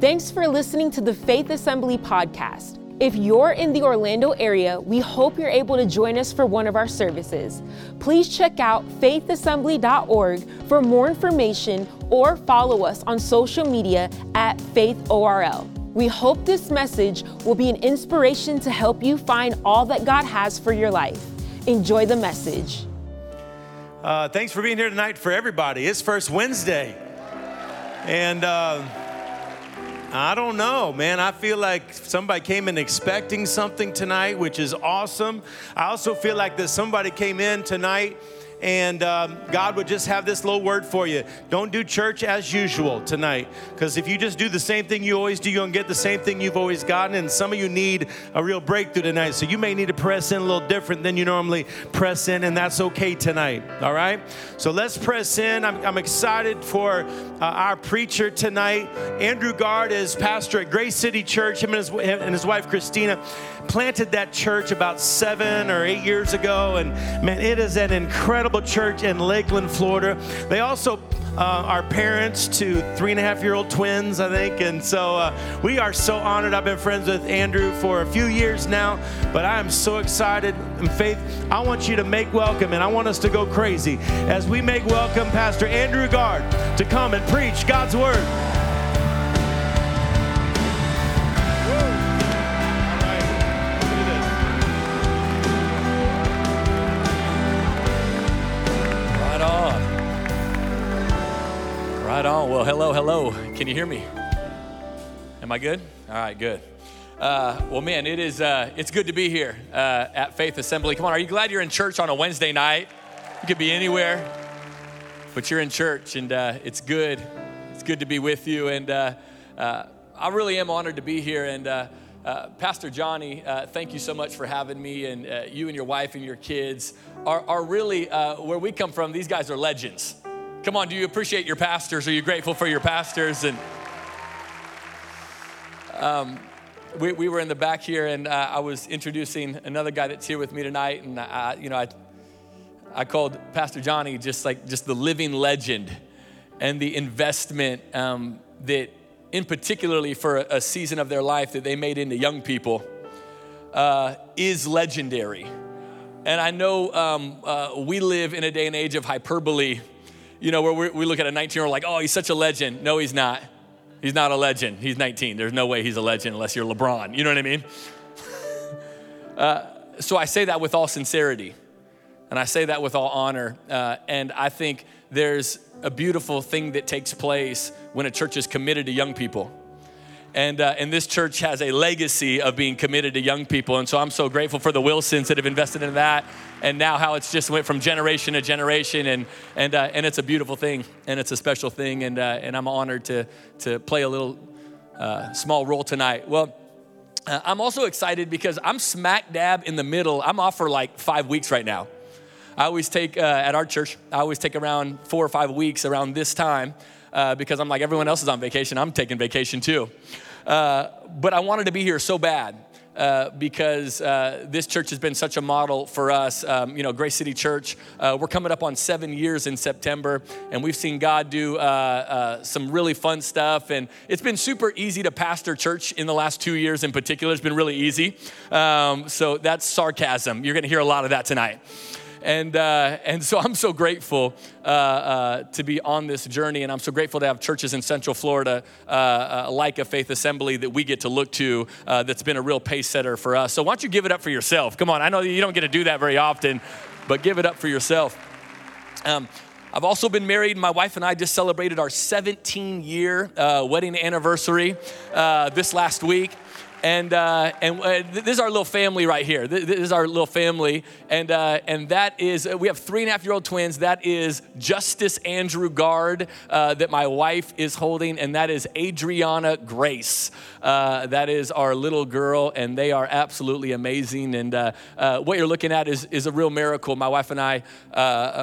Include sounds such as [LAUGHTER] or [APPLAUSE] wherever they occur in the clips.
Thanks for listening to the Faith Assembly podcast. If you're in the Orlando area, we hope you're able to join us for one of our services. Please check out faithassembly.org for more information or follow us on social media at faithorl. We hope this message will be an inspiration to help you find all that God has for your life. Enjoy the message. Uh, thanks for being here tonight for everybody. It's First Wednesday. And. Uh, I don't know, man. I feel like somebody came in expecting something tonight, which is awesome. I also feel like that somebody came in tonight and um, God would just have this little word for you. Don't do church as usual tonight, because if you just do the same thing you always do, you're gonna get the same thing you've always gotten. And some of you need a real breakthrough tonight, so you may need to press in a little different than you normally press in, and that's okay tonight. All right. So let's press in. I'm, I'm excited for uh, our preacher tonight. Andrew Gard is pastor at Grace City Church. Him and his, him and his wife Christina planted that church about seven or eight years ago, and man, it is an incredible church in Lakeland, Florida. They also uh, are parents to three and a half year old twins, I think. And so uh, we are so honored. I've been friends with Andrew for a few years now, but I am so excited. And faith, I want you to make welcome and I want us to go crazy as we make welcome Pastor Andrew Gard to come and preach God's word. Right on. Well, hello, hello. Can you hear me? Am I good? All right, good. Uh, well, man, it is. Uh, it's good to be here uh, at Faith Assembly. Come on, are you glad you're in church on a Wednesday night? You could be anywhere, but you're in church, and uh, it's good. It's good to be with you, and uh, uh, I really am honored to be here. And Pastor Johnny, thank you so much for having me, and you and your wife and your kids are, are really where we come from. These guys are legends. Come on, do you appreciate your pastors? Are you grateful for your pastors? And um, we, we were in the back here, and uh, I was introducing another guy that's here with me tonight, and I, you know, I, I called Pastor Johnny just like just the living legend, and the investment um, that, in particularly for a, a, season of their life that they made into young people, uh, is legendary. And I know um, uh, we live in a day and age of hyperbole you know, where we look at a 19 year old like, oh, he's such a legend. No, he's not. He's not a legend. He's 19. There's no way he's a legend unless you're LeBron. You know what I mean? [LAUGHS] uh, so I say that with all sincerity. And I say that with all honor. Uh, and I think there's a beautiful thing that takes place when a church is committed to young people. And, uh, and this church has a legacy of being committed to young people. And so I'm so grateful for the Wilsons that have invested in that. And now how it's just went from generation to generation. And, and, uh, and it's a beautiful thing. And it's a special thing. And, uh, and I'm honored to, to play a little uh, small role tonight. Well, uh, I'm also excited because I'm smack dab in the middle. I'm off for like five weeks right now. I always take, uh, at our church, I always take around four or five weeks around this time uh, because I'm like, everyone else is on vacation. I'm taking vacation too. Uh, but I wanted to be here so bad. Uh, because uh, this church has been such a model for us. Um, you know, Grace City Church, uh, we're coming up on seven years in September, and we've seen God do uh, uh, some really fun stuff. And it's been super easy to pastor church in the last two years in particular. It's been really easy. Um, so that's sarcasm. You're going to hear a lot of that tonight. And, uh, and so I'm so grateful uh, uh, to be on this journey. And I'm so grateful to have churches in Central Florida uh, uh, like a Faith Assembly that we get to look to uh, that's been a real pace setter for us. So why don't you give it up for yourself? Come on, I know you don't get to do that very often, but give it up for yourself. Um, I've also been married. My wife and I just celebrated our 17 year wedding anniversary this last week and uh, and uh, this is our little family right here. This is our little family, and uh, and that is uh, we have three and a half year old twins. That is Justice Andrew Gard uh, that my wife is holding, and that is Adriana Grace. Uh, that is our little girl, and they are absolutely amazing. And what you're looking at is is a real miracle. My wife and I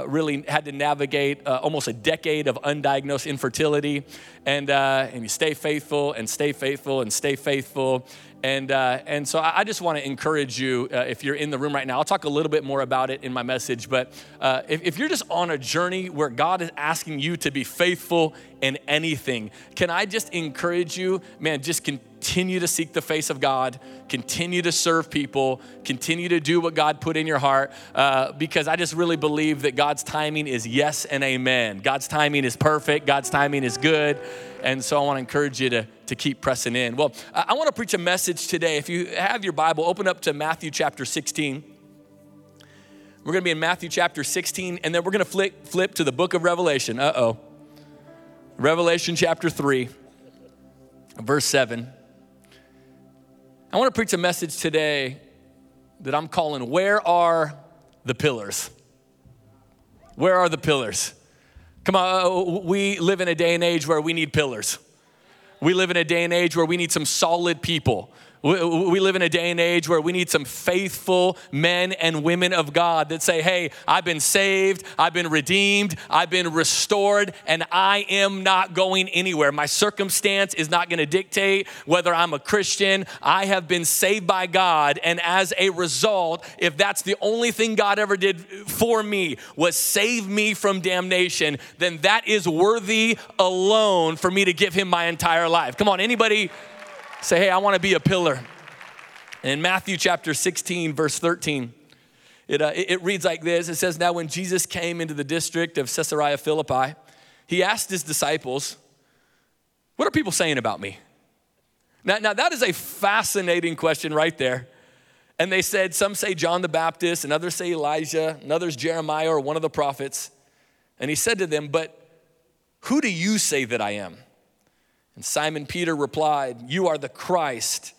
really had to navigate almost a decade of undiagnosed infertility, and and you stay faithful and stay faithful and stay faithful And, uh, and so I just want to encourage you, uh, if you're in the room right now, I'll talk a little bit more about it in my message, but uh, if, if you're just on a journey where God is asking you to be faithful in anything, can I just encourage you, man, just continue to seek the face of God, continue to serve people, continue to do what God put in your heart, uh, because I just really believe that God's timing is yes and amen. God's timing is perfect, God's timing is good. And so I want to encourage you to, to keep pressing in. Well, I, I want to preach a message today. If you have your Bible, open up to Matthew chapter 16. We're going to be in Matthew chapter 16, and then we're going to flip, flip to the book of Revelation. Uh oh. Revelation chapter 3, verse 7. I want to preach a message today that I'm calling Where Are the Pillars? Where are the pillars? Come on, uh, we live in a day and age where we need pillars. We live in a day and age where we need some solid people. We live in a day and age where we need some faithful men and women of God that say, Hey, I've been saved, I've been redeemed, I've been restored, and I am not going anywhere. My circumstance is not going to dictate whether I'm a Christian. I have been saved by God, and as a result, if that's the only thing God ever did for me was save me from damnation, then that is worthy alone for me to give Him my entire life. Come on, anybody? Say, hey, I want to be a pillar. in Matthew chapter 16, verse 13, it, uh, it reads like this It says, Now when Jesus came into the district of Caesarea Philippi, he asked his disciples, What are people saying about me? Now, now that is a fascinating question right there. And they said, Some say John the Baptist, and others say Elijah, and others Jeremiah or one of the prophets. And he said to them, But who do you say that I am? And Simon Peter replied, You are the Christ,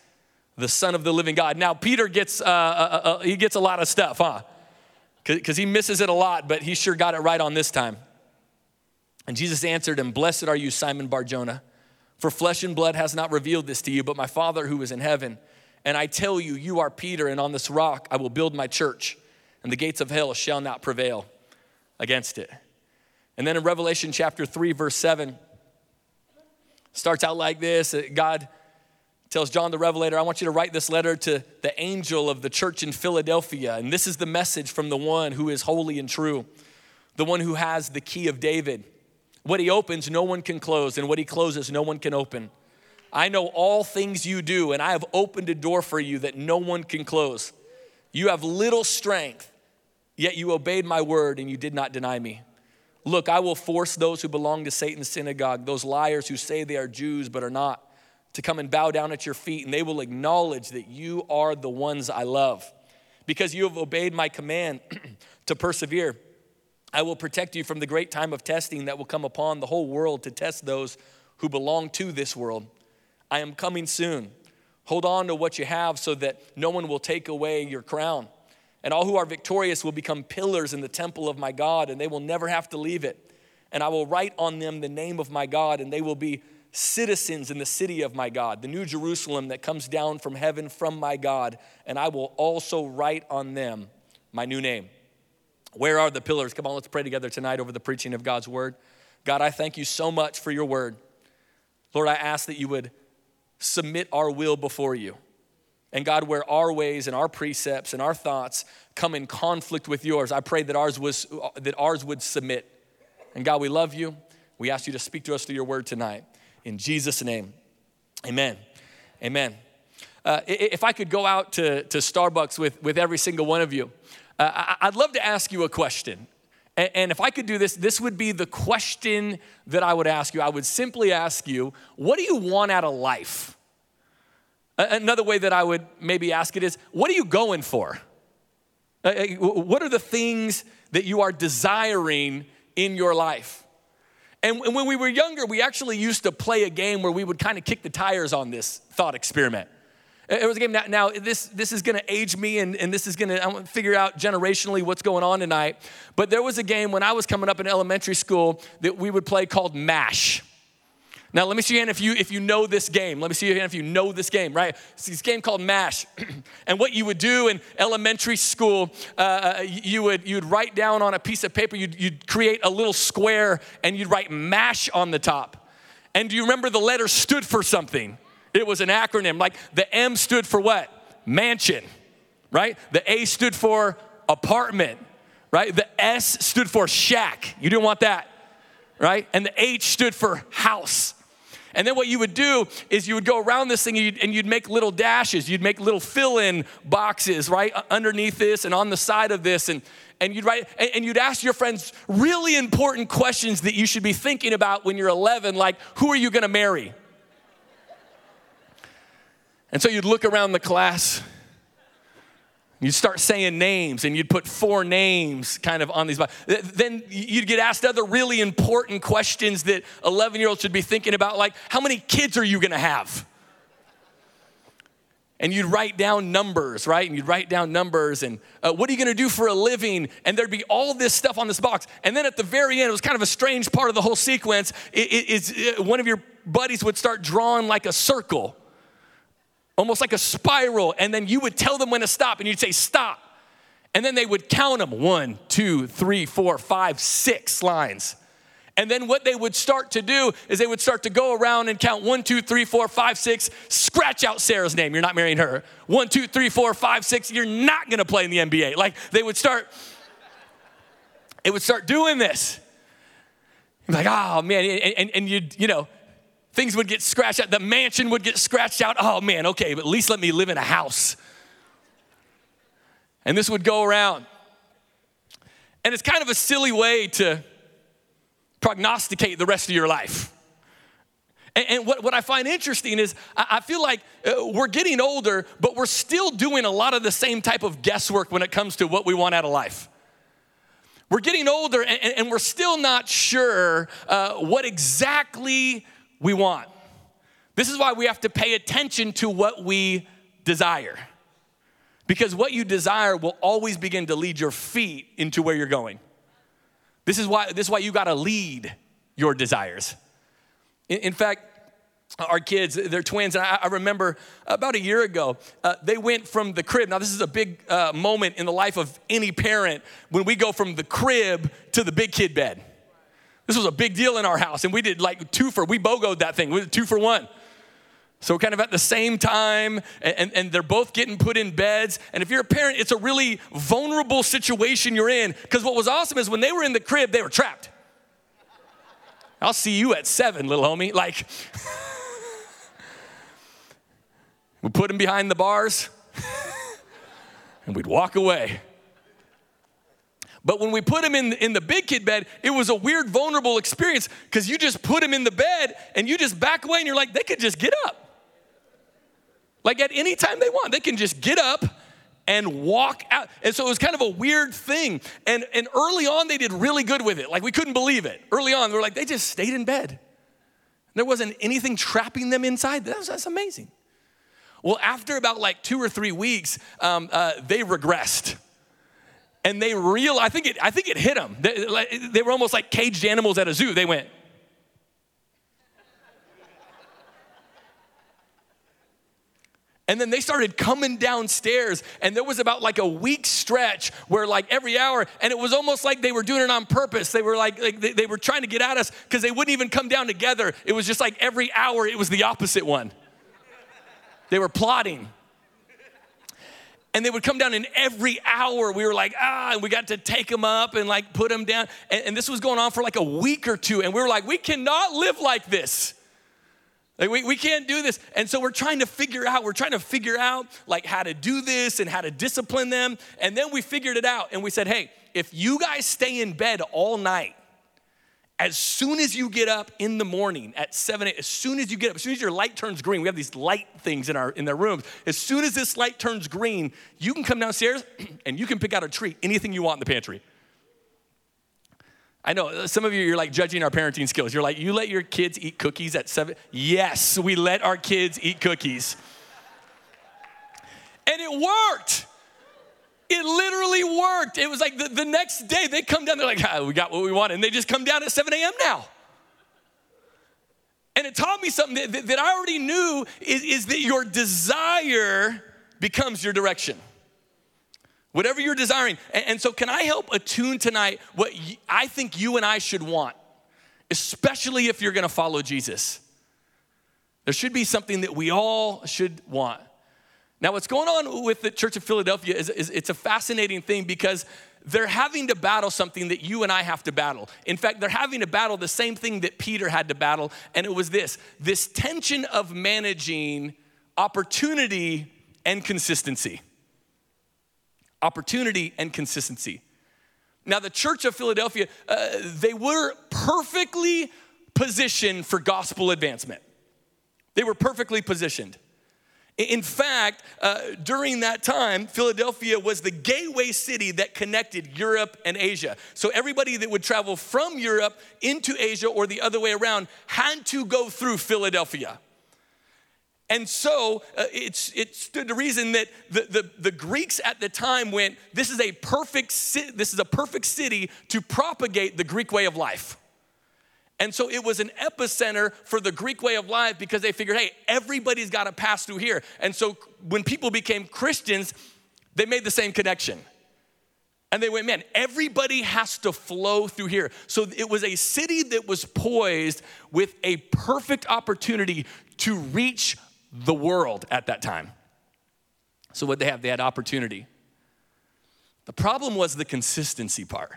the Son of the living God. Now, Peter gets, uh, uh, uh, uh he gets a lot of stuff, huh? Because he misses it a lot, but he sure got it right on this time. And Jesus answered him, Blessed are you, Simon Barjona, for flesh and blood has not revealed this to you, but my Father who is in heaven. And I tell you, you are Peter, and on this rock I will build my church, and the gates of hell shall not prevail against it. And then in Revelation chapter 3, verse 7, Starts out like this uh, God tells John the Revelator, I want you to write this letter to the angel of the church in Philadelphia. And this is the message from the one who is holy and true, the one who has the key of David. What he opens, no one can close, and what he closes, no one can open. I know all things you do, and I have opened a door for you that no one can close. You have little strength, yet you obeyed my word and you did not deny me. Look, I will force those who belong to Satan's synagogue, those liars who say they are Jews but are not, to come and bow down at your feet, and they will acknowledge that you are the ones I love. Because you have obeyed my command [CLEARS THROAT] to persevere, I will protect you from the great time of testing that will come upon the whole world to test those who belong to this world. I am coming soon. Hold on to what you have so that no one will take away your crown. And all who are victorious will become pillars in the temple of my God, and they will never have to leave it. And I will write on them the name of my God, and they will be citizens in the city of my God, the new Jerusalem that comes down from heaven from my God. And I will also write on them my new name. Where are the pillars? Come on, let's pray together tonight over the preaching of God's word. God, I thank you so much for your word. Lord, I ask that you would submit our will before you. And God, where our ways and our precepts and our thoughts come in conflict with yours, I pray that ours, was, that ours would submit. And God, we love you. We ask you to speak to us through your word tonight. In Jesus' name, amen. Amen. Uh, if I could go out to, to Starbucks with, with every single one of you, uh, I'd love to ask you a question. And, and if I could do this, this would be the question that I would ask you. I would simply ask you, what do you want out of life? Another way that I would maybe ask it is what are you going for? What are the things that you are desiring in your life? And when we were younger, we actually used to play a game where we would kind of kick the tires on this thought experiment. It was a game. Now, now this, this is going to age me, and, and this is going to figure out generationally what's going on tonight. But there was a game when I was coming up in elementary school that we would play called MASH. Now, let me see hand if you, if you know this game. Let me see hand if you know this game, right? It's this game called MASH. [CLEARS THROAT] and what you would do in elementary school, uh, uh you would you'd write down on a piece of paper, you'd, you'd create a little square and you'd write MASH on the top. And do you remember the letter stood for something? It was an acronym. Like the M stood for what? Mansion, right? The A stood for apartment, right? The S stood for shack. You didn't want that, right? And the H stood for house. And then what you would do is you would go around this thing and you'd, and you'd make little dashes. You'd make little fill in boxes, right? Underneath this and on the side of this. And, and you'd write, and, and you'd ask your friends really important questions that you should be thinking about when you're 11, like, who are you gonna marry? And so you'd look around the class You'd start saying names and you'd put four names kind of on these. Then you'd get asked other really important questions that 11 year olds should be thinking about, like, how many kids are you gonna have? And you'd write down numbers, right? And you'd write down numbers and uh, what are you gonna do for a living? And there'd be all this stuff on this box. And then at the very end, it was kind of a strange part of the whole sequence. It, it, it, one of your buddies would start drawing like a circle almost like a spiral. And then you would tell them when to stop, and you'd say, Stop. And then they would count them one, two, three, four, five, six lines. And then what they would start to do is they would start to go around and count one, two, three, four, five, six, scratch out Sarah's name. You're not marrying her. One, two, three, four, five, six, you're not gonna play in the NBA. Like they would start, it would start doing this. Like, oh man, and, and, and you'd, you know, Things would get scratched out. The mansion would get scratched out. Oh man, okay, but at least let me live in a house. And this would go around. And it's kind of a silly way to prognosticate the rest of your life. And, and what, what I find interesting is I, I feel like uh, we're getting older, but we're still doing a lot of the same type of guesswork when it comes to what we want out of life. We're getting older and, and we're still not sure uh, what exactly we want. This is why we have to pay attention to what we desire. Because what you desire will always begin to lead your feet into where you're going. This is why, this is why you gotta lead your desires. In, in fact, our kids, they're twins, and I, I remember about a year ago, uh, they went from the crib. Now, this is a big uh, moment in the life of any parent when we go from the crib to the big kid bed. This was a big deal in our house, and we did like two for, we BOGOed that thing, we did two for one. So, we're kind of at the same time, and, and they're both getting put in beds. And if you're a parent, it's a really vulnerable situation you're in. Because what was awesome is when they were in the crib, they were trapped. I'll see you at seven, little homie. Like, [LAUGHS] we put them behind the bars, [LAUGHS] and we'd walk away. But when we put him in, in the big kid bed, it was a weird, vulnerable experience because you just put him in the bed and you just back away and you're like, they could just get up. Like at any time they want, they can just get up and walk out. And so it was kind of a weird thing. And, and early on, they did really good with it. Like we couldn't believe it. Early on, they were like, they just stayed in bed. There wasn't anything trapping them inside. That's, that's amazing. Well, after about like two or three weeks, um, uh, they regressed and they real I think it I think it hit them. They, they were almost like caged animals at a zoo. They went. And then they started coming downstairs, and there was about like a week stretch where, like, every hour, and it was almost like they were doing it on purpose. They were like, like they, they were trying to get at us because they wouldn't even come down together. It was just like every hour, it was the opposite one. They were plotting and they would come down in every hour we were like ah and we got to take them up and like put them down. And, and, this was going on for like a week or two. And we were like we cannot live like this. Like we, we can't do this. And so we're trying to figure out we're trying to figure out like how to do this and how to discipline them. And then we figured it out. And we said hey if you guys stay in bed all night as soon as you get up in the morning at 7 as soon as you get up, as soon as your light turns green, we have these light things in our in their rooms. As soon as this light turns green, you can come downstairs [CLEARS THROAT] and you can pick out a treat, anything you want in the pantry. I know some of you you're like judging our parenting skills. You're like, you let your kids eat cookies at seven? Yes, we let our kids eat cookies. And it worked. It literally worked. It was like the, the next day they come down, they're like, ah, we got what we wanted. And they just come down at 7 a.m. now. And it taught me something that, that, that I already knew is, is that your desire becomes your direction. Whatever you're desiring. And, and so, can I help attune tonight what I think you and I should want, especially if you're gonna follow Jesus? There should be something that we all should want. Now, what's going on with the Church of Philadelphia is, is it's a fascinating thing because they're having to battle something that you and I have to battle. In fact, they're having to battle the same thing that Peter had to battle, and it was this this tension of managing opportunity and consistency. Opportunity and consistency. Now, the church of Philadelphia, uh, they were perfectly positioned for gospel advancement. They were perfectly positioned. In fact, uh, during that time, Philadelphia was the gateway city that connected Europe and Asia. So everybody that would travel from Europe into Asia or the other way around had to go through Philadelphia. And so uh, it's, it stood to reason that the, the, the, Greeks at the time went, this is, a perfect, this is a perfect city to propagate the Greek way of life. And so it was an epicenter for the Greek way of life because they figured, hey, everybody's got to pass through here. And so when people became Christians, they made the same connection. And they went, man, everybody has to flow through here. So it was a city that was poised with a perfect opportunity to reach the world at that time. So what they have? They had opportunity. The problem was the consistency part.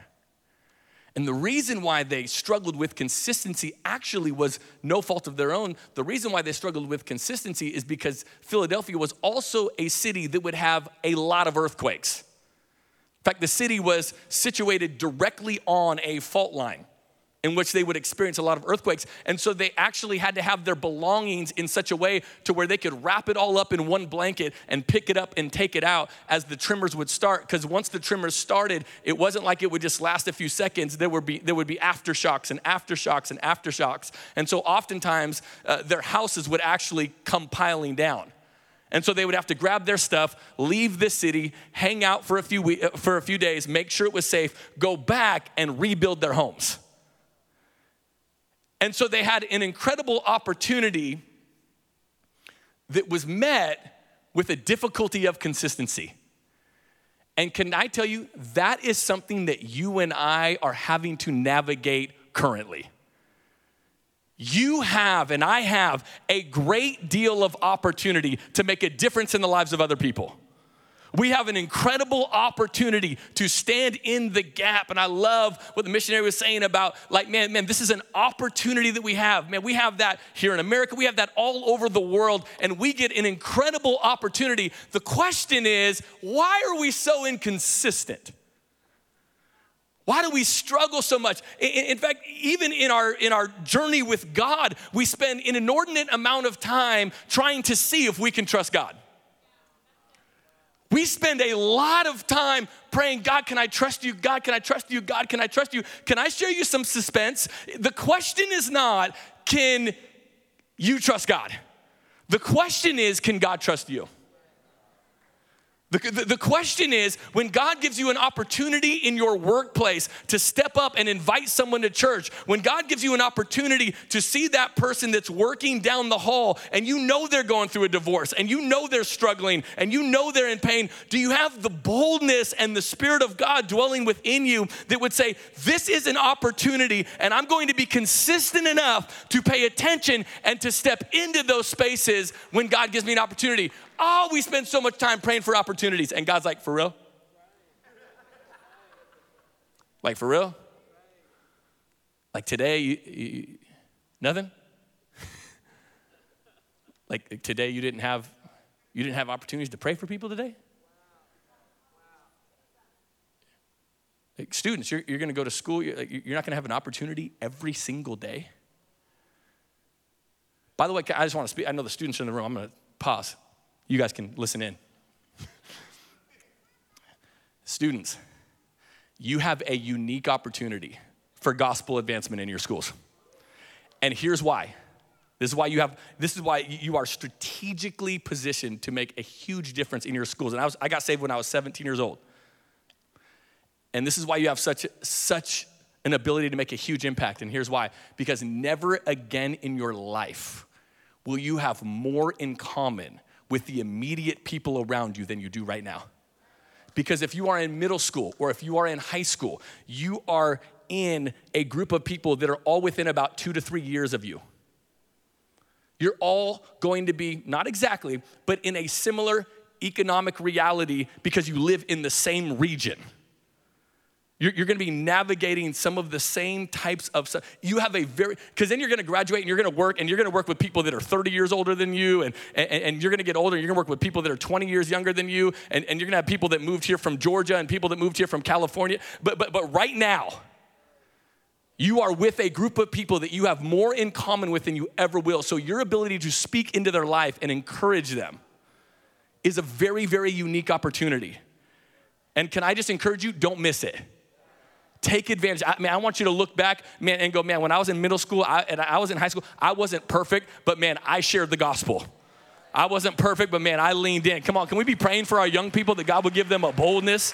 And the reason why they struggled with consistency actually was no fault of their own. The reason why they struggled with consistency is because Philadelphia was also a city that would have a lot of earthquakes. In fact, the city was situated directly on a fault line in which they would experience a lot of earthquakes. And so they actually had to have their belongings in such a way to where they could wrap it all up in one blanket and pick it up and take it out as the tremors would start. Because once the tremors started, it wasn't like it would just last a few seconds. There would be, there would be aftershocks and aftershocks and aftershocks. And so oftentimes uh, their houses would actually come piling down. And so they would have to grab their stuff, leave the city, hang out for a few, we- uh, for a few days, make sure it was safe, go back and rebuild their homes. And so they had an incredible opportunity that was met with a difficulty of consistency. And can I tell you, that is something that you and I are having to navigate currently. You have, and I have, a great deal of opportunity to make a difference in the lives of other people. We have an incredible opportunity to stand in the gap. And I love what the missionary was saying about, like, man, man, this is an opportunity that we have. Man, we have that here in America, we have that all over the world, and we get an incredible opportunity. The question is, why are we so inconsistent? Why do we struggle so much? In, in, fact, even in our in our journey with God, we spend an inordinate amount of time trying to see if we can trust God. We spend a lot of time praying, God, can I trust you? God, can I trust you? God, can I trust you? Can I share you some suspense? The question is not, can you trust God? The question is, can God trust you? The, the, question is when God gives you an opportunity in your workplace to step up and invite someone to church, when God gives you an opportunity to see that person that's working down the hall and you know they're going through a divorce and you know they're struggling and you know they're in pain, do you have the boldness and the Spirit of God dwelling within you that would say, This is an opportunity and I'm going to be consistent enough to pay attention and to step into those spaces when God gives me an opportunity? Oh, we spend so much time praying for opportunities. And God's like, for real? Like, for real? Like today, you, you, nothing? [LAUGHS] like today, you didn't have you didn't have opportunities to pray for people today? Like students, you're, you're going to go to school, you're, you're not going to have an opportunity every single day. By the way, I just want to speak. I know the students are in the room. I'm going to pause. You guys can listen in. Students, you have a unique opportunity for gospel advancement in your schools. And here's why. This is why you have this is why you are strategically positioned to make a huge difference in your schools. And I was I got saved when I was 17 years old. And this is why you have such such an ability to make a huge impact. And here's why. Because never again in your life will you have more in common with the immediate people around you than you do right now. Because if you are in middle school or if you are in high school, you are in a group of people that are all within about two to three years of you. You're all going to be, not exactly, but in a similar economic reality because you live in the same region. You're, you're to be navigating some of the same types of stuff. You have a very, because then you're to graduate and you're to work, and you're to work with people that are 30 years older than you, and, and, and you're to get older, and you're to work with people that are 20 years younger than you, and, and you're to have people that moved here from Georgia and people that moved here from California. But, but, but right now, you are with a group of people that you have more in common with than you ever will. So your ability to speak into their life and encourage them is a very, very unique opportunity. And can I just encourage you, don't miss it. Take advantage. I mean, I want you to look back, man, and go, man, when I was in middle school I, and I was in high school, I wasn't perfect, but man, I shared the gospel. I wasn't perfect, but man, I leaned in. Come on, can we be praying for our young people that God will give them a boldness?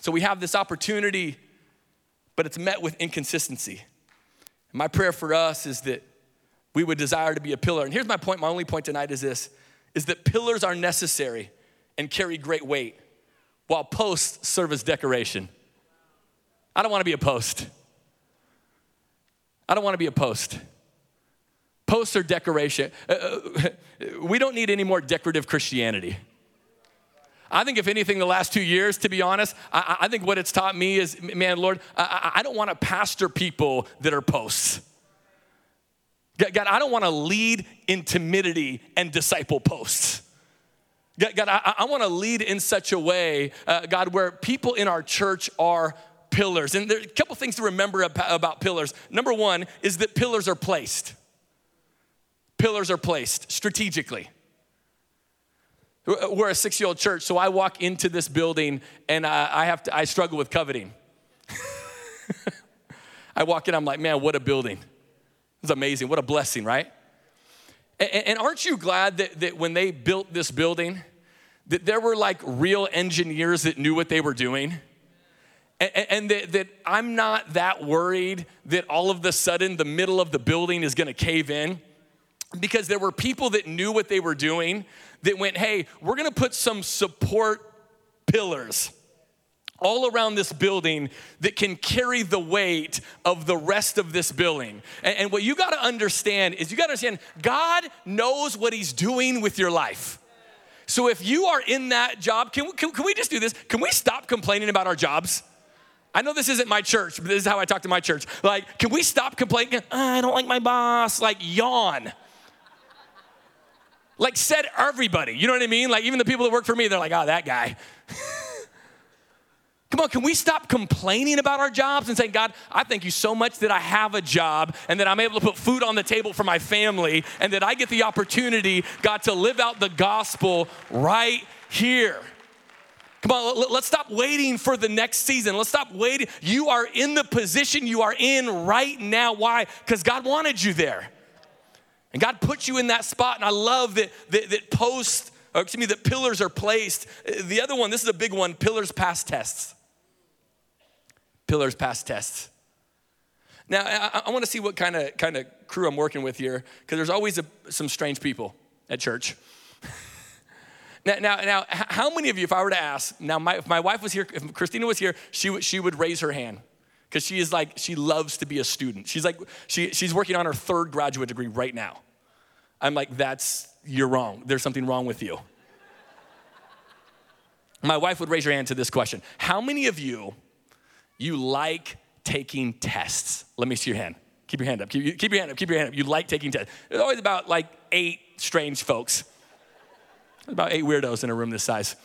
So we have this opportunity, but it's met with inconsistency. My prayer for us is that we would desire to be a pillar. And here's my point, my only point tonight is this is that pillars are necessary and carry great weight while posts serve as decoration. I don't want to be a post. I don't want to be a post. Posts are decoration. Uh, uh we don't need any more decorative Christianity. I think, if anything, the last two years, to be honest, I, I think what it's taught me is, man, Lord, I, I don't want to pastor people that are posts. God, I don't want to lead in timidity and disciple posts. God, God I, I want to lead in such a way, uh, God, where people in our church are pillars. And there are a couple things to remember about pillars. Number one is that pillars are placed. Pillars are placed strategically. We're a six year old church, so I walk into this building and I, I have to, I struggle with coveting. [LAUGHS] I walk in, I'm like, man, what a building. It's amazing. What a blessing, right? And, and aren't you glad that, that when they built this building, that there were like real engineers that knew what they were doing? And, that, that I'm not that worried that all of the sudden the middle of the building is gonna cave in because there were people that knew what they were doing that went, hey, we're gonna put some support pillars all around this building that can carry the weight of the rest of this building. And, and what you got to understand is you got to understand God knows what He's doing with your life. So if you are in that job, can, can, can we just do this? Can we stop complaining about our jobs? I know this isn't my church, but this is how I talk to my church. Like, can we stop complaining? Oh, I don't like my boss. Like, yawn. Like, said everybody. You know what I mean? Like, even the people that work for me, they're like, oh, that guy. [LAUGHS] Come on, can we stop complaining about our jobs and say, God, I thank you so much that I have a job and that I'm able to put food on the table for my family and that I get the opportunity, God, to live out the gospel right here. Come on, let's stop waiting for the next season. Let's stop waiting. You are in the position you are in right now. Why? Because God wanted you there. And God put you in that spot. And I love that, that, that posts, excuse me, that pillars are placed. The other one, this is a big one pillars pass tests pillars pass tests. Now, I, I want to see what kind of kind of crew I'm working with here, because there's always a, some strange people at church. [LAUGHS] now, now, now, how many of you, if I were to ask, now, my, if my wife was here, if Christina was here, she would she would raise her hand, because she is like she loves to be a student. She's like she she's working on her third graduate degree right now. I'm like, that's you're wrong. There's something wrong with you. [LAUGHS] My wife would raise her hand to this question: How many of you? You like taking tests. Let me see your hand. Keep your hand up. Keep, keep your hand up. Keep your hand up. You like taking tests. There's always about like eight strange folks. About eight weirdos in a room this size.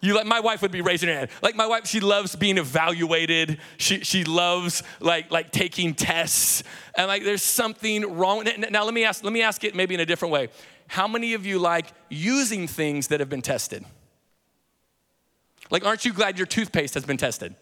You like my wife would be raising her hand. Like my wife, she loves being evaluated. She she loves like like taking tests. And like there's something wrong. Now let me ask let me ask it maybe in a different way. How many of you like using things that have been tested? Like, aren't you glad your toothpaste has been tested?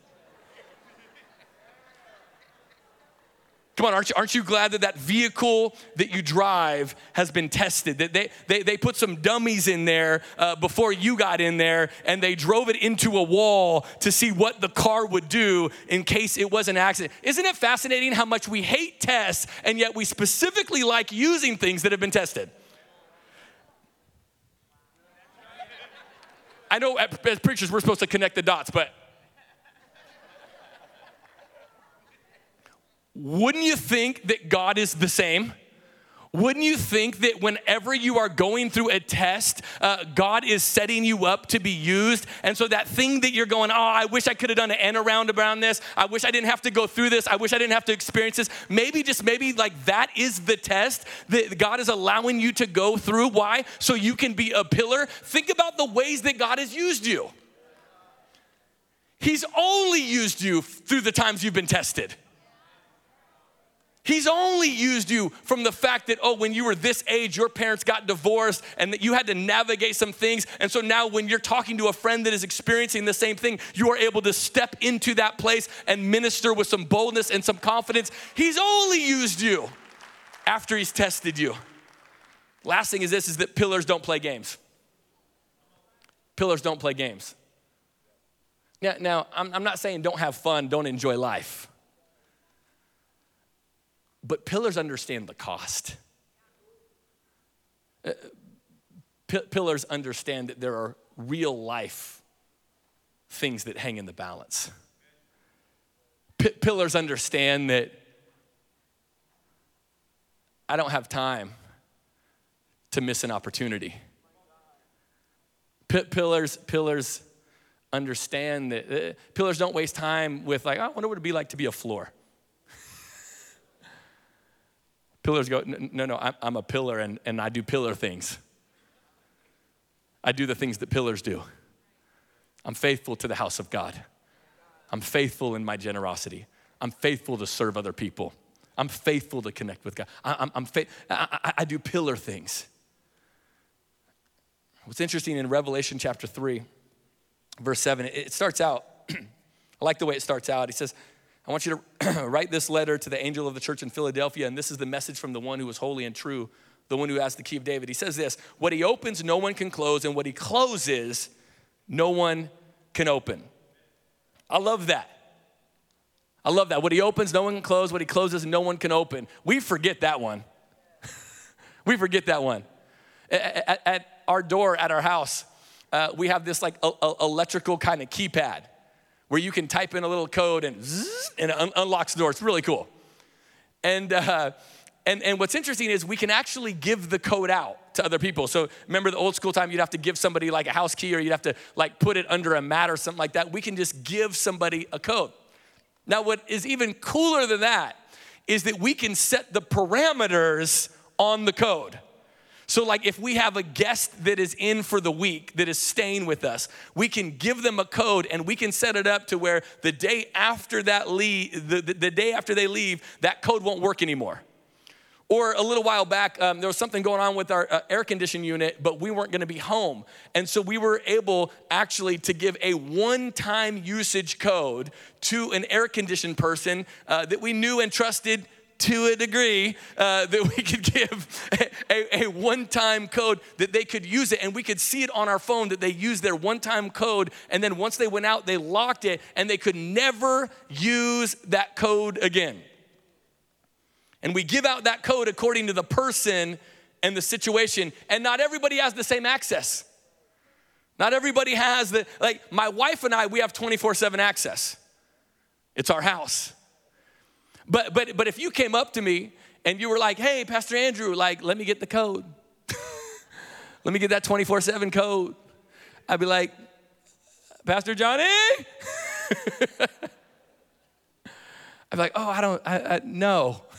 Come on, aren't you, aren't you glad that that vehicle that you drive has been tested? That they, they, they put some dummies in there uh, before you got in there and they drove it into a wall to see what the car would do in case it was an accident. Isn't it fascinating how much we hate tests and yet we specifically like using things that have been tested? I know as preachers we're supposed to connect the dots, but wouldn't you think that God is the same? Wouldn't you think that whenever you are going through a test, uh, God is setting you up to be used? And so that thing that you're going, oh, I wish I could have done an end around around this. I wish I didn't have to go through this. I wish I didn't have to experience this. Maybe just maybe like that is the test that God is allowing you to go through. Why? So you can be a pillar. Think about the ways that God has used you. He's only used you through the times you've been tested. He's only used you from the fact that, oh, when you were this age, your parents got divorced and that you had to navigate some things. And so now, when you're talking to a friend that is experiencing the same thing, you are able to step into that place and minister with some boldness and some confidence. He's only used you after He's tested you. Last thing is this is that pillars don't play games. Pillars don't play games. Now, now I'm, I'm not saying don't have fun, don't enjoy life. But pillars understand the cost. Uh, p- pillars understand that there are real life things that hang in the balance. P- pillars understand that I don't have time to miss an opportunity. P- pillars, pillars understand that uh, pillars don't waste time with like, I wonder what it'd be like to be a floor. Pillars go, no, no, I'm a pillar and, and I do pillar things. I do the things that pillars do. I'm faithful to the house of God. I'm faithful in my generosity. I'm faithful to serve other people. I'm faithful to connect with God. I, am I'm I, I, I do pillar things. What's interesting in Revelation chapter 3, verse 7, it starts out, I [CLEARS THROAT] like the way it starts out. He says, I want you to [CLEARS THROAT] write this letter to the angel of the church in Philadelphia, and this is the message from the one who is holy and true, the one who has the key of David. He says this What he opens, no one can close, and what he closes, no one can open. I love that. I love that. What he opens, no one can close. What he closes, no one can open. We forget that one. [LAUGHS] we forget that one. At, at, our door at our house, uh, we have this like a, a electrical kind of keypad where you can type in a little code and zzz, and it un- unlocks the door. It's really cool. And, uh, and, and what's interesting is we can actually give the code out to other people. So remember the old school time, you'd have to give somebody like a house key or you'd have to like put it under a mat or something like that. We can just give somebody a code. Now, what is even cooler than that is that we can set the parameters on the code. So, like, if we have a guest that is in for the week that is staying with us, we can give them a code and we can set it up to where the day after that leave, the, the, the day after they leave, that code won't work anymore. Or a little while back, um, there was something going on with our uh, air conditioning unit, but we weren't gonna be home. And so we were able actually to give a one time usage code to an air conditioned person uh, that we knew and trusted to a degree uh, that we could give a, a one time code that they could use it and we could see it on our phone that they used their one time code and then once they went out they locked it and they could never use that code again. And we give out that code according to the person and the situation and not everybody has the same access. Not everybody has the like my wife and i we have 24-7 access. It's our house but but but if you came up to me and you were like, "Hey, Pastor Andrew, like, let me get the code. [LAUGHS] let me get that 24/7 code." I'd be like, "Pastor Johnny?" [LAUGHS] I'd be like, "Oh, I don't I, I no." [LAUGHS]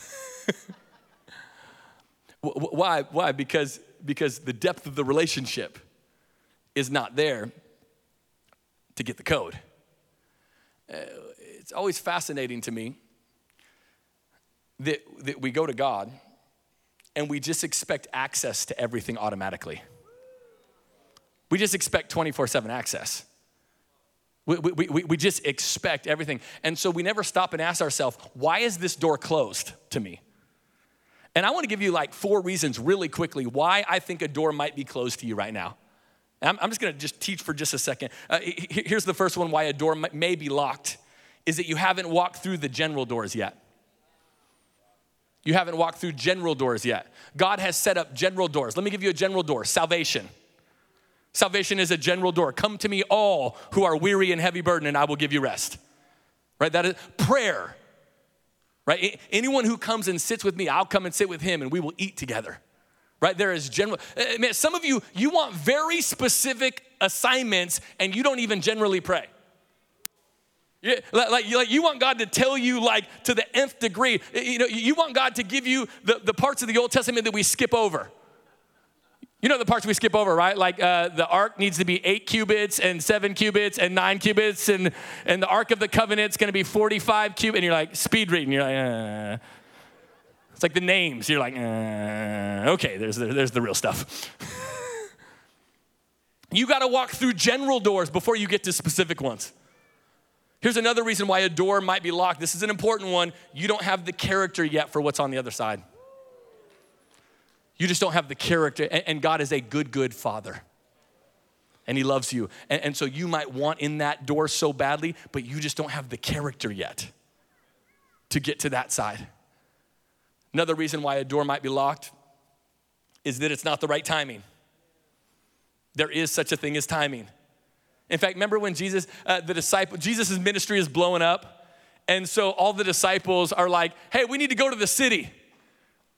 Why? Why? Because because the depth of the relationship is not there to get the code. Uh, it's always fascinating to me that, that we go to God and we just expect access to everything automatically. We just expect 24 7 access. We, we, we, we just expect everything. And so we never stop and ask ourselves, why is this door closed to me? And I want to give you like four reasons really quickly why I think a door might be closed to you right now. I'm, I'm just going to just teach for just a second. Uh, here's the first one why a door may be locked is that you haven't walked through the general doors yet. You haven't walked through general doors yet. God has set up general doors. Let me give you a general door salvation. Salvation is a general door. Come to me, all who are weary and heavy burdened, and I will give you rest. Right? That is prayer. right? Anyone who comes and sits with me, I'll come and sit with him and we will eat together. Right? There is general, eh, man, some of you, you want very specific assignments and you don't even generally pray. Yeah, like, like you want God to tell you like to the nth degree. You know, you want God to give you the, the parts of the Old Testament that we skip over. You know the parts we skip over, right? Like uh, the ark needs to be eight cubits and seven cubits and nine cubits, and, and the ark of the covenant's gonna be 45 cubits. And you're like, speed reading. You're like, uh. it's like the names. You're like, uh. okay, there's, there's the real stuff. [LAUGHS] you gotta walk through general doors before you get to specific ones. Here's another reason why a door might be locked. This is an important one. You don't have the character yet for what's on the other side. You just don't have the character. And God is a good, good father. And he loves you. And, so you might want in that door so badly, but you just don't have the character yet to get to that side. Another reason why a door might be locked is that it's not the right timing. There is such a thing as timing. In fact, remember when Jesus, uh, the disciple, Jesus' ministry is blowing up, and so all the disciples are like, "Hey, we need to go to the city."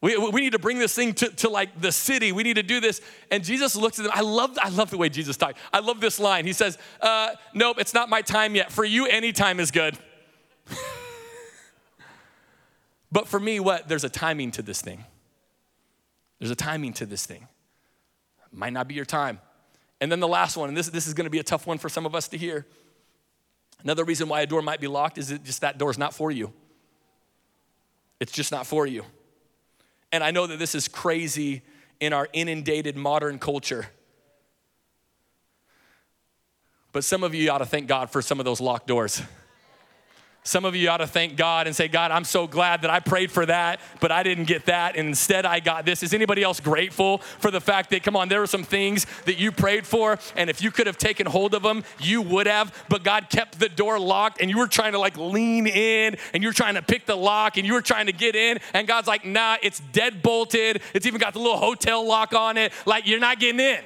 We, we need to bring this thing to, to like the city. We need to do this. And Jesus looks at them. I love, I love the way Jesus talks. I love this line. He says, uh, Nope, it's not my time yet. For you, any time is good. [LAUGHS] but for me, what? There's a timing to this thing. There's a timing to this thing. Might not be your time. And then the last one, and this, this is to be a tough one for some of us to hear. Another reason why a door might be locked is that just that door's not for you. It's just not for you. And I know that this is crazy in our inundated modern culture. But some of you ought to thank God for some of those locked doors. Some of you ought to thank God and say, God, I'm so glad that I prayed for that, but I didn't get that. And instead, I got this. Is anybody else grateful for the fact that, come on, there were some things that you prayed for, and if you could have taken hold of them, you would have, but God kept the door locked, and you were trying to like lean in, and you were trying to pick the lock, and you were trying to get in, and God's like, nah, it's dead bolted. It's even got the little hotel lock on it. Like, you're not getting in.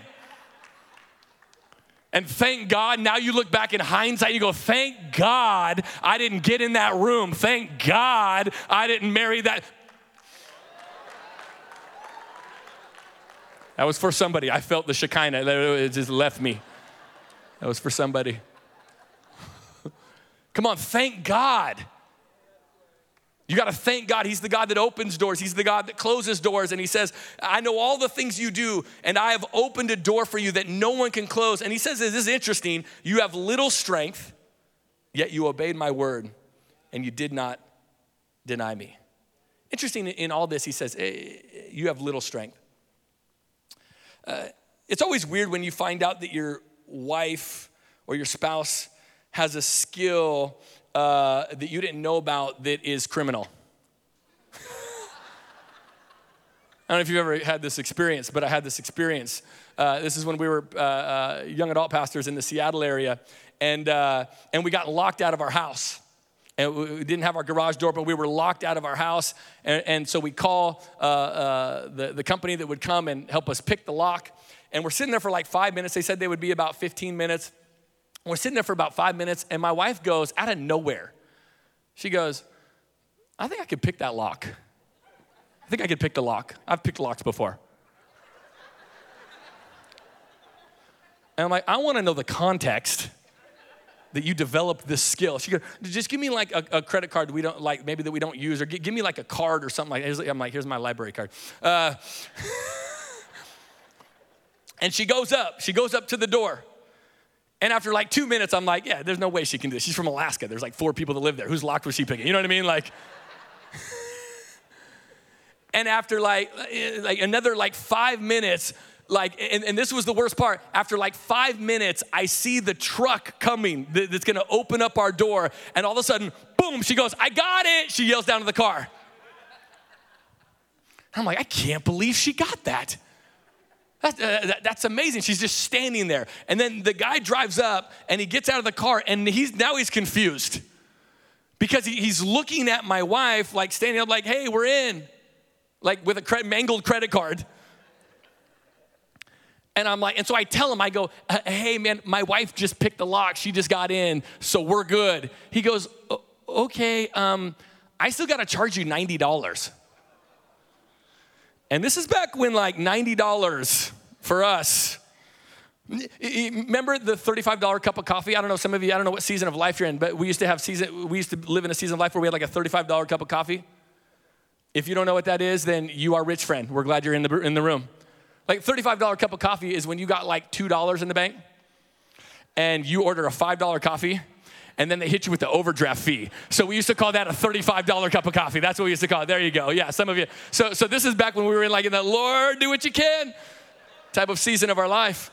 And thank God, now you look back in hindsight, you go, thank God I didn't get in that room. Thank God I didn't marry that. That was for somebody. I felt the Shekinah. It just left me. That was for somebody. [LAUGHS] Come on, thank God. You got to thank God. He's the God that opens doors. He's the God that closes doors. And He says, I know all the things you do, and I have opened a door for you that no one can close. And He says, This is interesting. You have little strength, yet you obeyed my word, and you did not deny me. Interesting in all this, He says, eh, You have little strength. Uh, it's always weird when you find out that your wife or your spouse has a skill uh, that you didn't know about that is criminal? I don't know if you've ever had this experience, but I had this experience. Uh, this is when we were uh, uh, young adult pastors in the Seattle area, and, uh, and we got locked out of our house. And we didn't have our garage door, but we were locked out of our house. And, and so we call uh, uh, the, the company that would come and help us pick the lock. And we're sitting there for like five minutes. They said they would be about 15 minutes. We're sitting there for about five minutes, and my wife goes out of nowhere. She goes, I think I could pick that lock. I think I could pick the lock. I've picked locks before. And I'm like, I want to know the context that you developed this skill. She goes, just give me like a, a, credit card we don't like, maybe that we don't use, or give, give me like a card or something like that. I'm like, here's my library card. Uh, [LAUGHS] and she goes up. She goes up to the door. And after like two minutes, I'm like, yeah, there's no way she can do this. She's from Alaska. There's like four people that live there. Whose lock was she picking? You know what I mean? Like, [LAUGHS] and after like, eh, like another like five minutes, like, and, and, this was the worst part. After like five minutes, I see the truck coming that's gonna open up our door. And all of a sudden, boom, she goes, I got it. She yells down to the car. I'm like, I can't believe she got that. That's, uh, that, that's amazing. She's just standing there. And then the guy drives up and he gets out of the car and he's now he's confused because he, he's looking at my wife like standing up like, hey, we're in, like with a cre- mangled credit card. And I'm like, and so I tell him, I go, hey man, my wife just picked the lock. She just got in, so we're good. He goes, okay, um, I still got to charge you $90. And this is back when like $90 for us. Remember the $35 cup of coffee? I don't know, some of you, I don't know what season of life you're in, but we used to have season, we used to live in a season of life where we had like a $35 cup of coffee. If you don't know what that is, then you are rich, friend. We're glad you're in the, in the room. Like $35 cup of coffee is when you got like $2 in the bank and you order a $5 coffee and then they hit you with the overdraft fee. So we used to call that a $35 cup of coffee. That's what we used to call it. There you go. Yeah, some of you. So, so this is back when we were in like in the Lord, do what you can type of season of our life.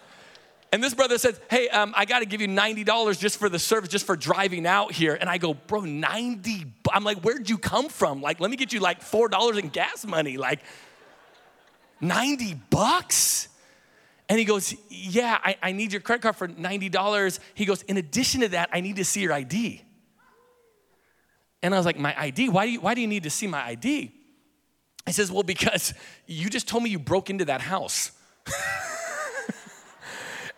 And this brother said, Hey, um, I got to give you $90 just for the service, just for driving out here. And I go, Bro, 90 I'm like, Where'd you come from? Like, let me get you like $4 in gas money. Like, 90 bucks? And he goes, Yeah, I, I need your credit card for $90. He goes, In addition to that, I need to see your ID. And I was like, My ID? Why do you, why do you need to see my ID? He says, Well, because you just told me you broke into that house. [LAUGHS]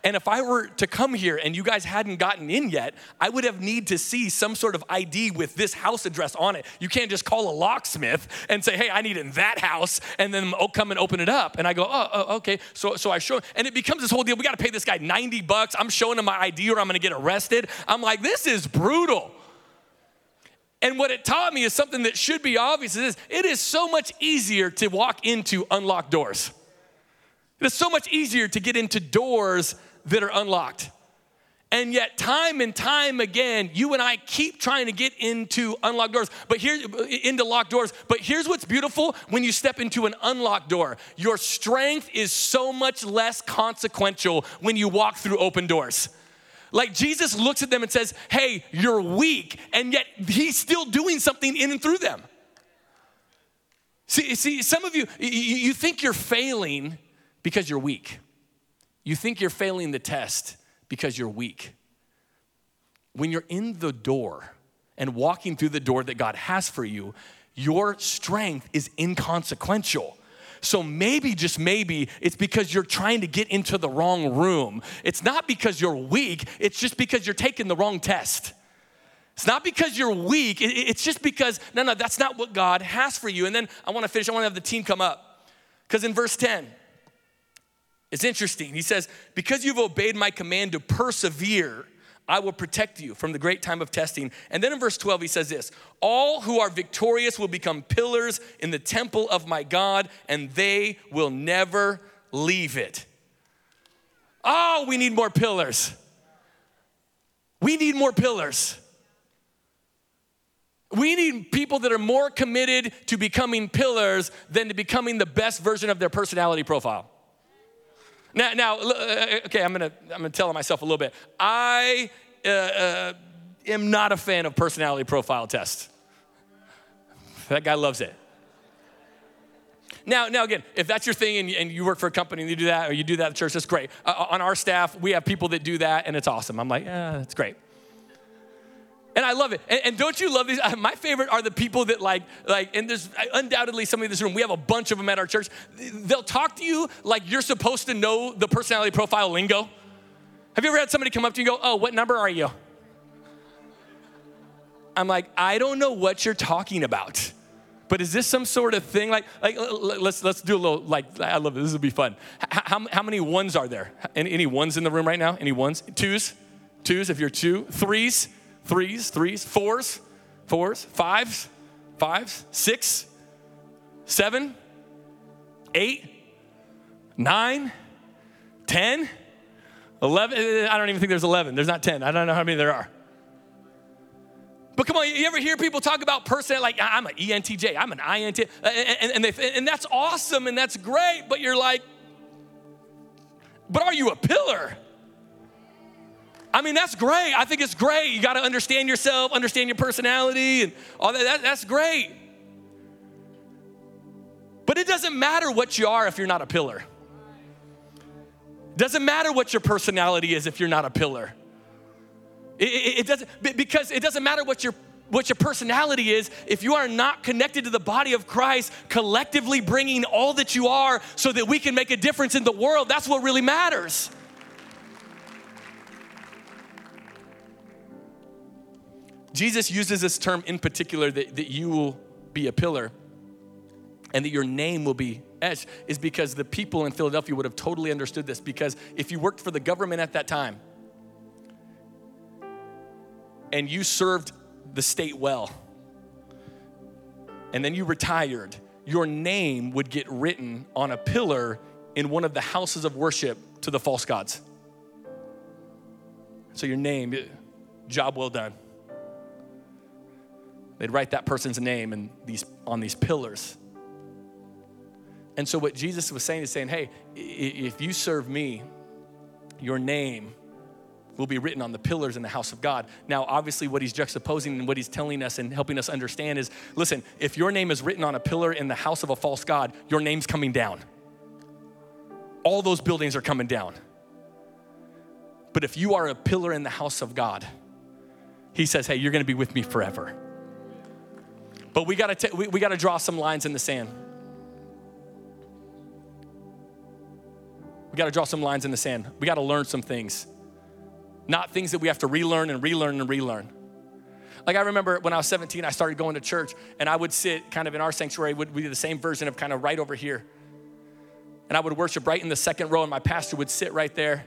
And if I were to come here and you guys hadn't gotten in yet, I would have need to see some sort of ID with this house address on it. You can't just call a locksmith and say, "Hey, I need in that house," and then come and open it up. And I go, "Oh, oh okay." So, so I show, and it becomes this whole deal. We got to pay this guy ninety bucks. I'm showing him my ID, or I'm going to get arrested. I'm like, this is brutal. And what it taught me is something that should be obvious: is it is so much easier to walk into unlocked doors. It is so much easier to get into doors that are unlocked. And yet, time and time again, you and I keep trying to get into unlocked doors, but here into locked doors. But here's what's beautiful when you step into an unlocked door your strength is so much less consequential when you walk through open doors. Like Jesus looks at them and says, Hey, you're weak, and yet he's still doing something in and through them. See, see some of you, you think you're failing because you're weak. You think you're failing the test because you're weak. When you're in the door and walking through the door that God has for you, your strength is inconsequential. So maybe, just maybe, it's because you're trying to get into the wrong room. It's not because you're weak, it's just because you're taking the wrong test. It's not because you're weak, it's just because, no, no, that's not what God has for you. And then I wanna finish, I wanna have the team come up. Because in verse 10, it's interesting. He says, Because you've obeyed my command to persevere, I will protect you from the great time of testing. And then in verse 12, he says this All who are victorious will become pillars in the temple of my God, and they will never leave it. Oh, we need more pillars. We need more pillars. We need people that are more committed to becoming pillars than to becoming the best version of their personality profile. Now, now, uh, uh, okay, I'm gonna, I'm gonna tell myself a little bit. I uh, uh, am not a fan of personality profile tests. That guy loves it. Now, now again, if that's your thing and, and you work for a company and you do that, or you do that at church, that's great. Uh, on our staff, we have people that do that, and it's awesome. I'm like, yeah, that's great and I love it. And, and, don't you love these? [LAUGHS] My favorite are the people that like, like, and there's undoubtedly somebody in this room. We have a bunch of them at our church. They'll talk to you like you're supposed to know the personality profile lingo. Have you ever had somebody come up to you and go, "Oh, what number are you?" I'm like, I don't know what you're talking about. But is this some sort of thing? Like, like let's let's do a little like I love this. This will be fun. How, how, how many ones are there? Any, any ones in the room right now? Any ones? Twos? Twos? If you're two, threes threes, threes, fours, fours, fives, fives, six, seven, eight, nine, ten, eleven. Eh, I don't even think there's 11. There's not 10. I don't know how many there are. But come on, you ever hear people talk about person like I'm an ENTJ, I'm an INT, and, and, they, and that's awesome and that's great, but you're like, but are you a pillar? I mean, that's great. I think it's great. You got to understand yourself, understand your personality, and all that. that. That's great. But it doesn't matter what you are if you're not a pillar. Doesn't matter what your personality is if you're not a pillar. It, it, it doesn't because it doesn't matter what your what your personality is if you are not connected to the body of Christ, collectively bringing all that you are so that we can make a difference in the world. That's what really matters. Jesus uses this term in particular that, that you will be a pillar and that your name will be etched is because the people in Philadelphia would have totally understood this. Because if you worked for the government at that time and you served the state well, and then you retired, your name would get written on a pillar in one of the houses of worship to the false gods. So your name, job well done. They'd write that person's name in these, on these pillars. And so what Jesus was saying is saying, hey, if you serve me, your name will be written on the pillars in the house of God. Now, obviously, what he's juxtaposing and what he's telling us and helping us understand is listen, if your name is written on a pillar in the house of a false God, your name's coming down. All those buildings are coming down. But if you are a pillar in the house of God, he says, hey, you're gonna be with me forever. But we gotta, t- we, we gotta draw some lines in the sand. We gotta draw some lines in the sand. We gotta learn some things not things that we have to relearn and relearn and relearn. Like I remember when I was 17, I started going to church and I would sit kind of in our sanctuary, would be the same version of kind of right over here. And I would worship right in the second row and my pastor would sit right there.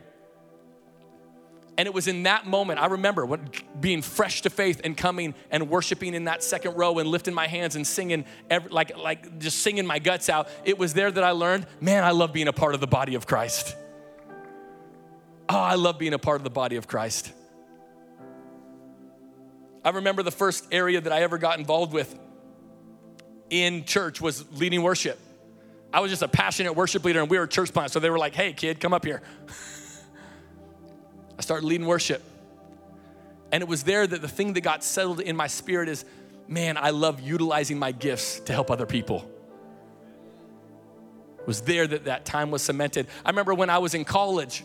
And it was in that moment, I remember being fresh to faith and coming and worshiping in that second row and lifting my hands and singing, every, like, like just singing my guts out. It was there that I learned, man, I love being a part of the body of Christ. Oh, I love being a part of the body of Christ. I remember the first area that I ever got involved with in church was leading worship. I was just a passionate worship leader and we were church plant. So they were like, hey, kid, come up here. [LAUGHS] I started leading worship. And it was there that the thing that got settled in my spirit is man, I love utilizing my gifts to help other people. It was there that that time was cemented. I remember when I was in college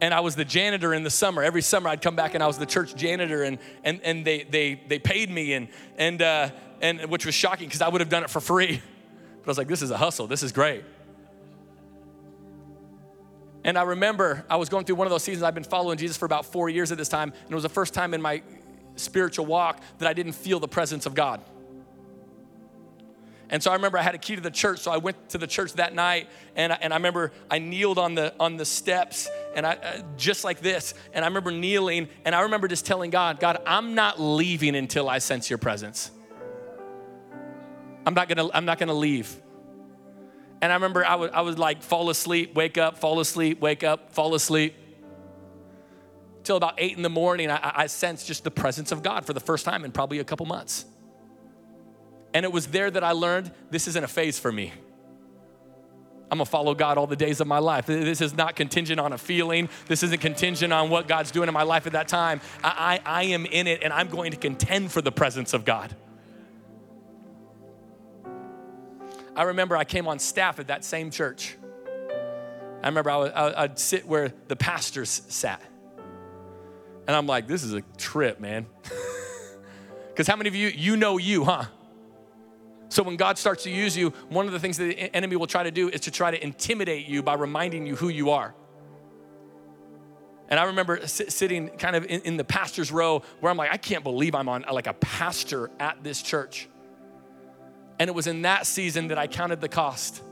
and I was the janitor in the summer. Every summer I'd come back and I was the church janitor, and and and they they they paid me, and and uh, and which was shocking because I would have done it for free, [LAUGHS] but I was like, this is a hustle. This is great. And I remember I was going through one of those seasons. I've been following Jesus for about four years at this time, and it was the first time in my spiritual walk that I didn't feel the presence of God. And so I remember I had a key to the church, so I went to the church that night, and I, and I remember I kneeled on the on the steps, and I uh, just like this, and I remember kneeling, and I remember just telling God, God, I'm not leaving until I sense Your presence. I'm not gonna I'm not gonna leave. And I remember I would I would like fall asleep, wake up, fall asleep, wake up, fall asleep. Till about eight in the morning, I, I sensed just the presence of God for the first time in probably a couple months. And it was there that I learned this isn't a phase for me. I'm gonna follow God all the days of my life. This is not contingent on a feeling. This isn't contingent on what God's doing in my life at that time. I, I, I am in it and I'm going to contend for the presence of God. I remember I came on staff at that same church. I remember I would, I'd sit where the pastors sat. And I'm like, this is a trip, man. [LAUGHS] Because how many of you, you know you, huh? So when God starts to use you, one of the things that the enemy will try to do is to try to intimidate you by reminding you who you are. And I remember sitting kind of in, in, the pastor's row where I'm like, I can't believe I'm on like a pastor at this church. And it was in that season that I counted the cost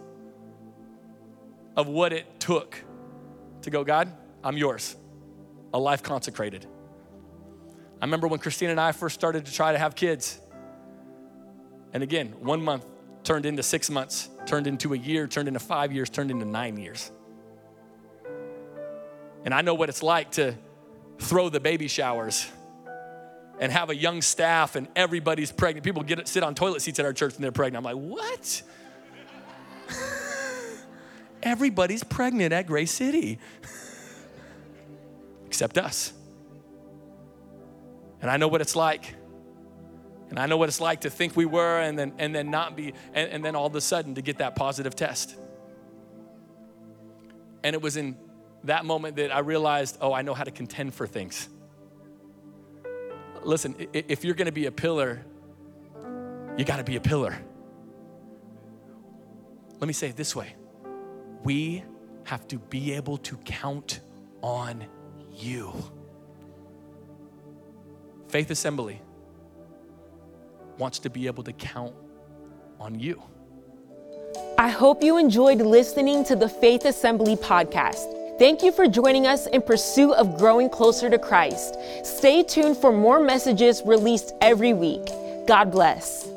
of what it took to go, God, I'm yours, a life consecrated. I remember when Christina and I first started to try to have kids. And again, one month turned into six months, turned into a year, turned into five years, turned into nine years. And I know what it's like to throw the baby showers and have a young staff and everybody's pregnant. People get sit on toilet seats at our church and they're pregnant. I'm like, what? [LAUGHS] Everybody's pregnant at Grace City, [LAUGHS] except us. And I know what it's like and I know what it's like to think we were and then, and then not be, and, and then all of a sudden to get that positive test. And it was in that moment that I realized, oh, I know how to contend for things. Listen, if you're gonna be a pillar, you gotta be a pillar. Let me say it this way we have to be able to count on you. Faith Assembly wants to be able to count on you. I hope you enjoyed listening to the Faith Assembly podcast. Thank you for joining us in pursuit of growing closer to Christ. Stay tuned for more messages released every week. God bless.